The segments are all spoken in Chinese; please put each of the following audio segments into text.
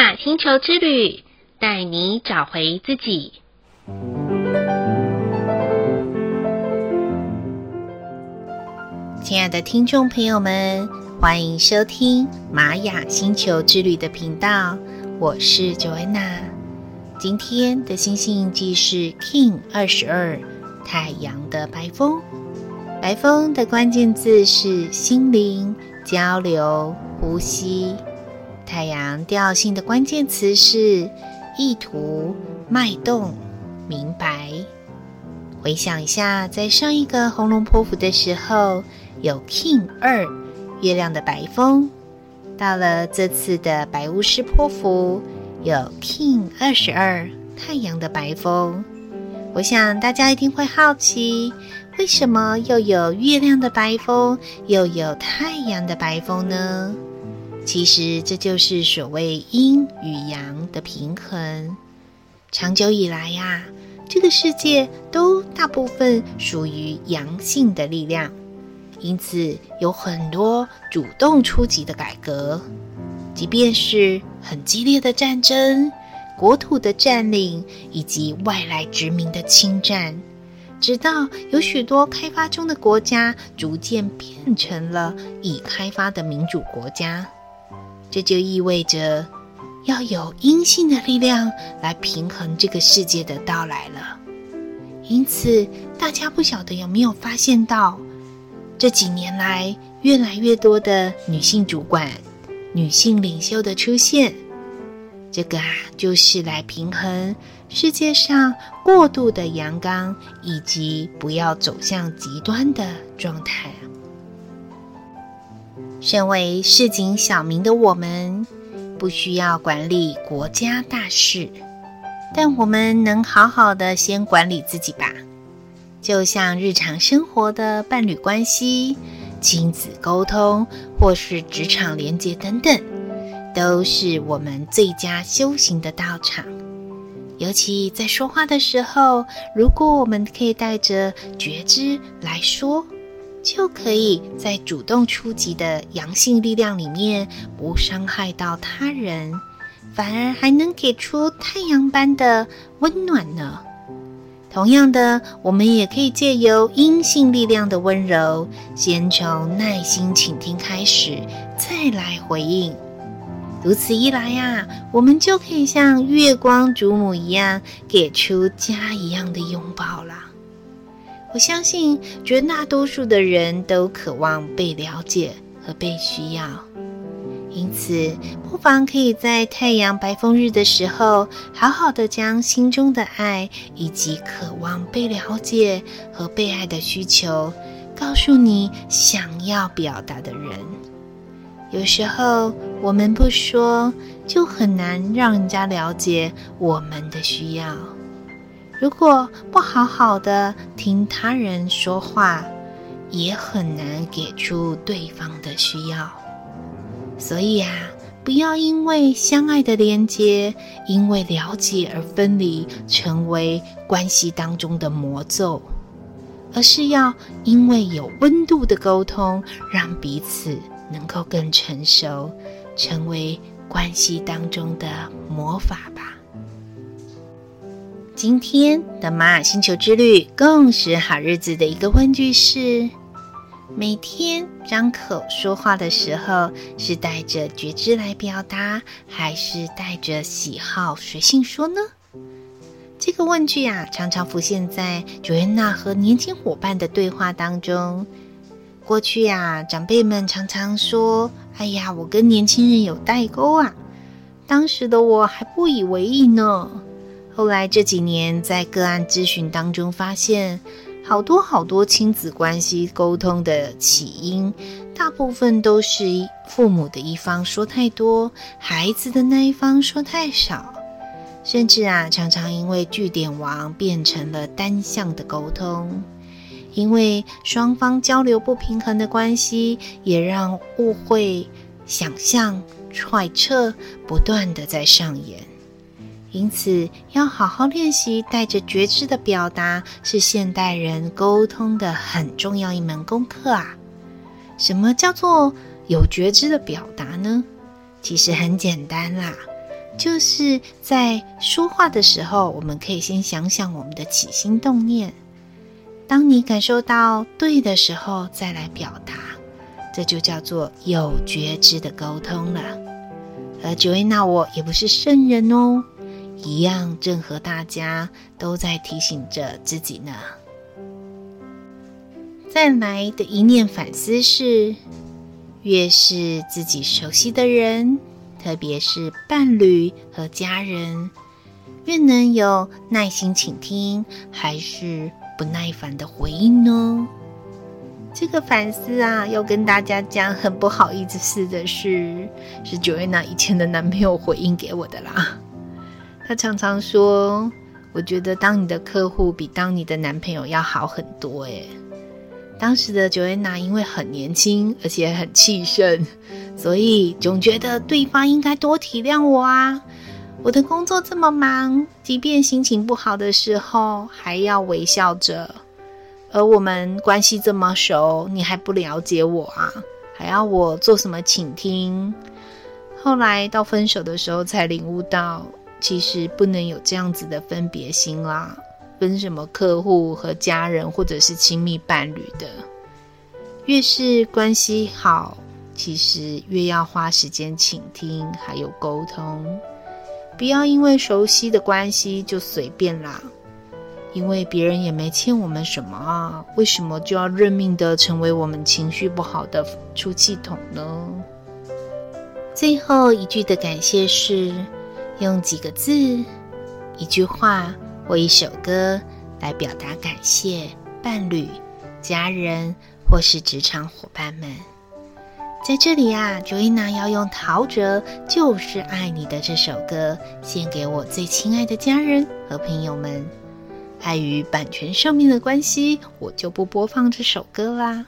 雅星球之旅，带你找回自己。亲爱的听众朋友们，欢迎收听玛雅星球之旅的频道，我是 Joanna。今天的星星印记是 King 二十二，太阳的白风。白风的关键字是心灵、交流、呼吸。太阳调性的关键词是意图、脉动、明白。回想一下，在上一个红龙波符的时候，有 King 二月亮的白风；到了这次的白巫师波符，有 King 二十二太阳的白风。我想大家一定会好奇，为什么又有月亮的白风，又有太阳的白风呢？其实这就是所谓阴与阳的平衡。长久以来呀，这个世界都大部分属于阳性的力量，因此有很多主动出击的改革，即便是很激烈的战争、国土的占领以及外来殖民的侵占，直到有许多开发中的国家逐渐变成了已开发的民主国家。这就意味着要有阴性的力量来平衡这个世界的到来了。因此，大家不晓得有没有发现到，这几年来越来越多的女性主管、女性领袖的出现，这个啊，就是来平衡世界上过度的阳刚以及不要走向极端的状态。身为市井小民的我们，不需要管理国家大事，但我们能好好的先管理自己吧。就像日常生活的伴侣关系、亲子沟通，或是职场连接等等，都是我们最佳修行的道场。尤其在说话的时候，如果我们可以带着觉知来说。就可以在主动出击的阳性力量里面，不伤害到他人，反而还能给出太阳般的温暖呢。同样的，我们也可以借由阴性力量的温柔，先从耐心倾听开始，再来回应。如此一来呀，我们就可以像月光祖母一样，给出家一样的拥抱了。我相信绝大多数的人都渴望被了解和被需要，因此不妨可以在太阳白风日的时候，好好的将心中的爱以及渴望被了解和被爱的需求，告诉你想要表达的人。有时候我们不说，就很难让人家了解我们的需要。如果不好好的听他人说话，也很难给出对方的需要。所以啊，不要因为相爱的连接，因为了解而分离，成为关系当中的魔咒，而是要因为有温度的沟通，让彼此能够更成熟，成为关系当中的魔法吧。今天的玛雅星球之旅共识好日子的一个问句是：每天张口说话的时候，是带着觉知来表达，还是带着喜好随性说呢？这个问句啊，常常浮现在 Joanna 和年轻伙伴的对话当中。过去呀，长辈们常常说：“哎呀，我跟年轻人有代沟啊。”当时的我还不以为意呢。后来这几年，在个案咨询当中发现，好多好多亲子关系沟通的起因，大部分都是父母的一方说太多，孩子的那一方说太少，甚至啊，常常因为句点王变成了单向的沟通，因为双方交流不平衡的关系，也让误会、想象、揣测不断的在上演。因此，要好好练习带着觉知的表达，是现代人沟通的很重要一门功课啊。什么叫做有觉知的表达呢？其实很简单啦，就是在说话的时候，我们可以先想想我们的起心动念。当你感受到对的时候，再来表达，这就叫做有觉知的沟通了。而 Joanna 我也不是圣人哦，一样正和大家都在提醒着自己呢。再来的一念反思是，越是自己熟悉的人，特别是伴侣和家人，越能有耐心倾听，还是不耐烦的回应呢？这个反思啊，要跟大家讲，很不好意思的是，是 Joanna 以前的男朋友回应给我的啦。他常常说，我觉得当你的客户比当你的男朋友要好很多诶。当时的 Joanna 因为很年轻，而且很气盛，所以总觉得对方应该多体谅我啊。我的工作这么忙，即便心情不好的时候，还要微笑着。而我们关系这么熟，你还不了解我啊？还要我做什么倾听？后来到分手的时候，才领悟到，其实不能有这样子的分别心啦。分什么客户和家人，或者是亲密伴侣的，越是关系好，其实越要花时间倾听，还有沟通。不要因为熟悉的关系就随便啦，因为别人也没欠我们什么啊，为什么就要认命的成为我们情绪不好的出气筒呢？最后一句的感谢是用几个字，一句话。或一首歌来表达感谢伴侣、家人或是职场伙伴们。在这里啊，Joanna 要用陶喆《就是爱你》的这首歌献给我最亲爱的家人和朋友们。碍于版权上面的关系，我就不播放这首歌啦。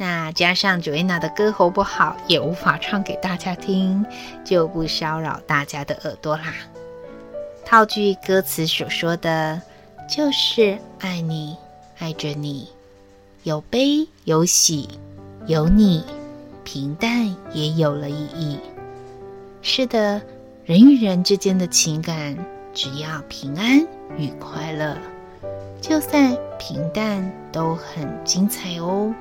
那加上 Joanna 的歌喉不好，也无法唱给大家听，就不骚扰大家的耳朵啦。套句歌词所说的，就是爱你，爱着你，有悲有喜，有你，平淡也有了意义。是的，人与人之间的情感，只要平安与快乐，就算平淡都很精彩哦。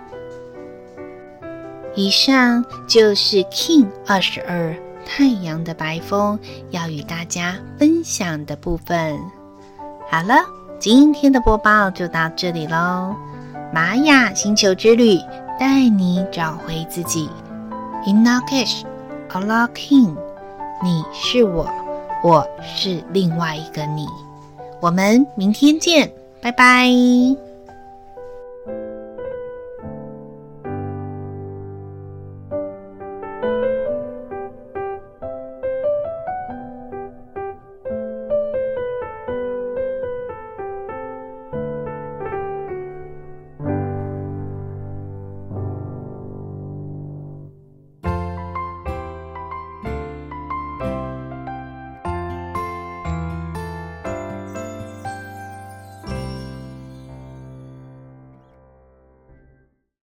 以上就是 King 二十二。太阳的白风要与大家分享的部分，好了，今天的播报就到这里喽。玛雅星球之旅带你找回自己，In Lak'ech Ala K'in，你是我，我是另外一个你。我们明天见，拜拜。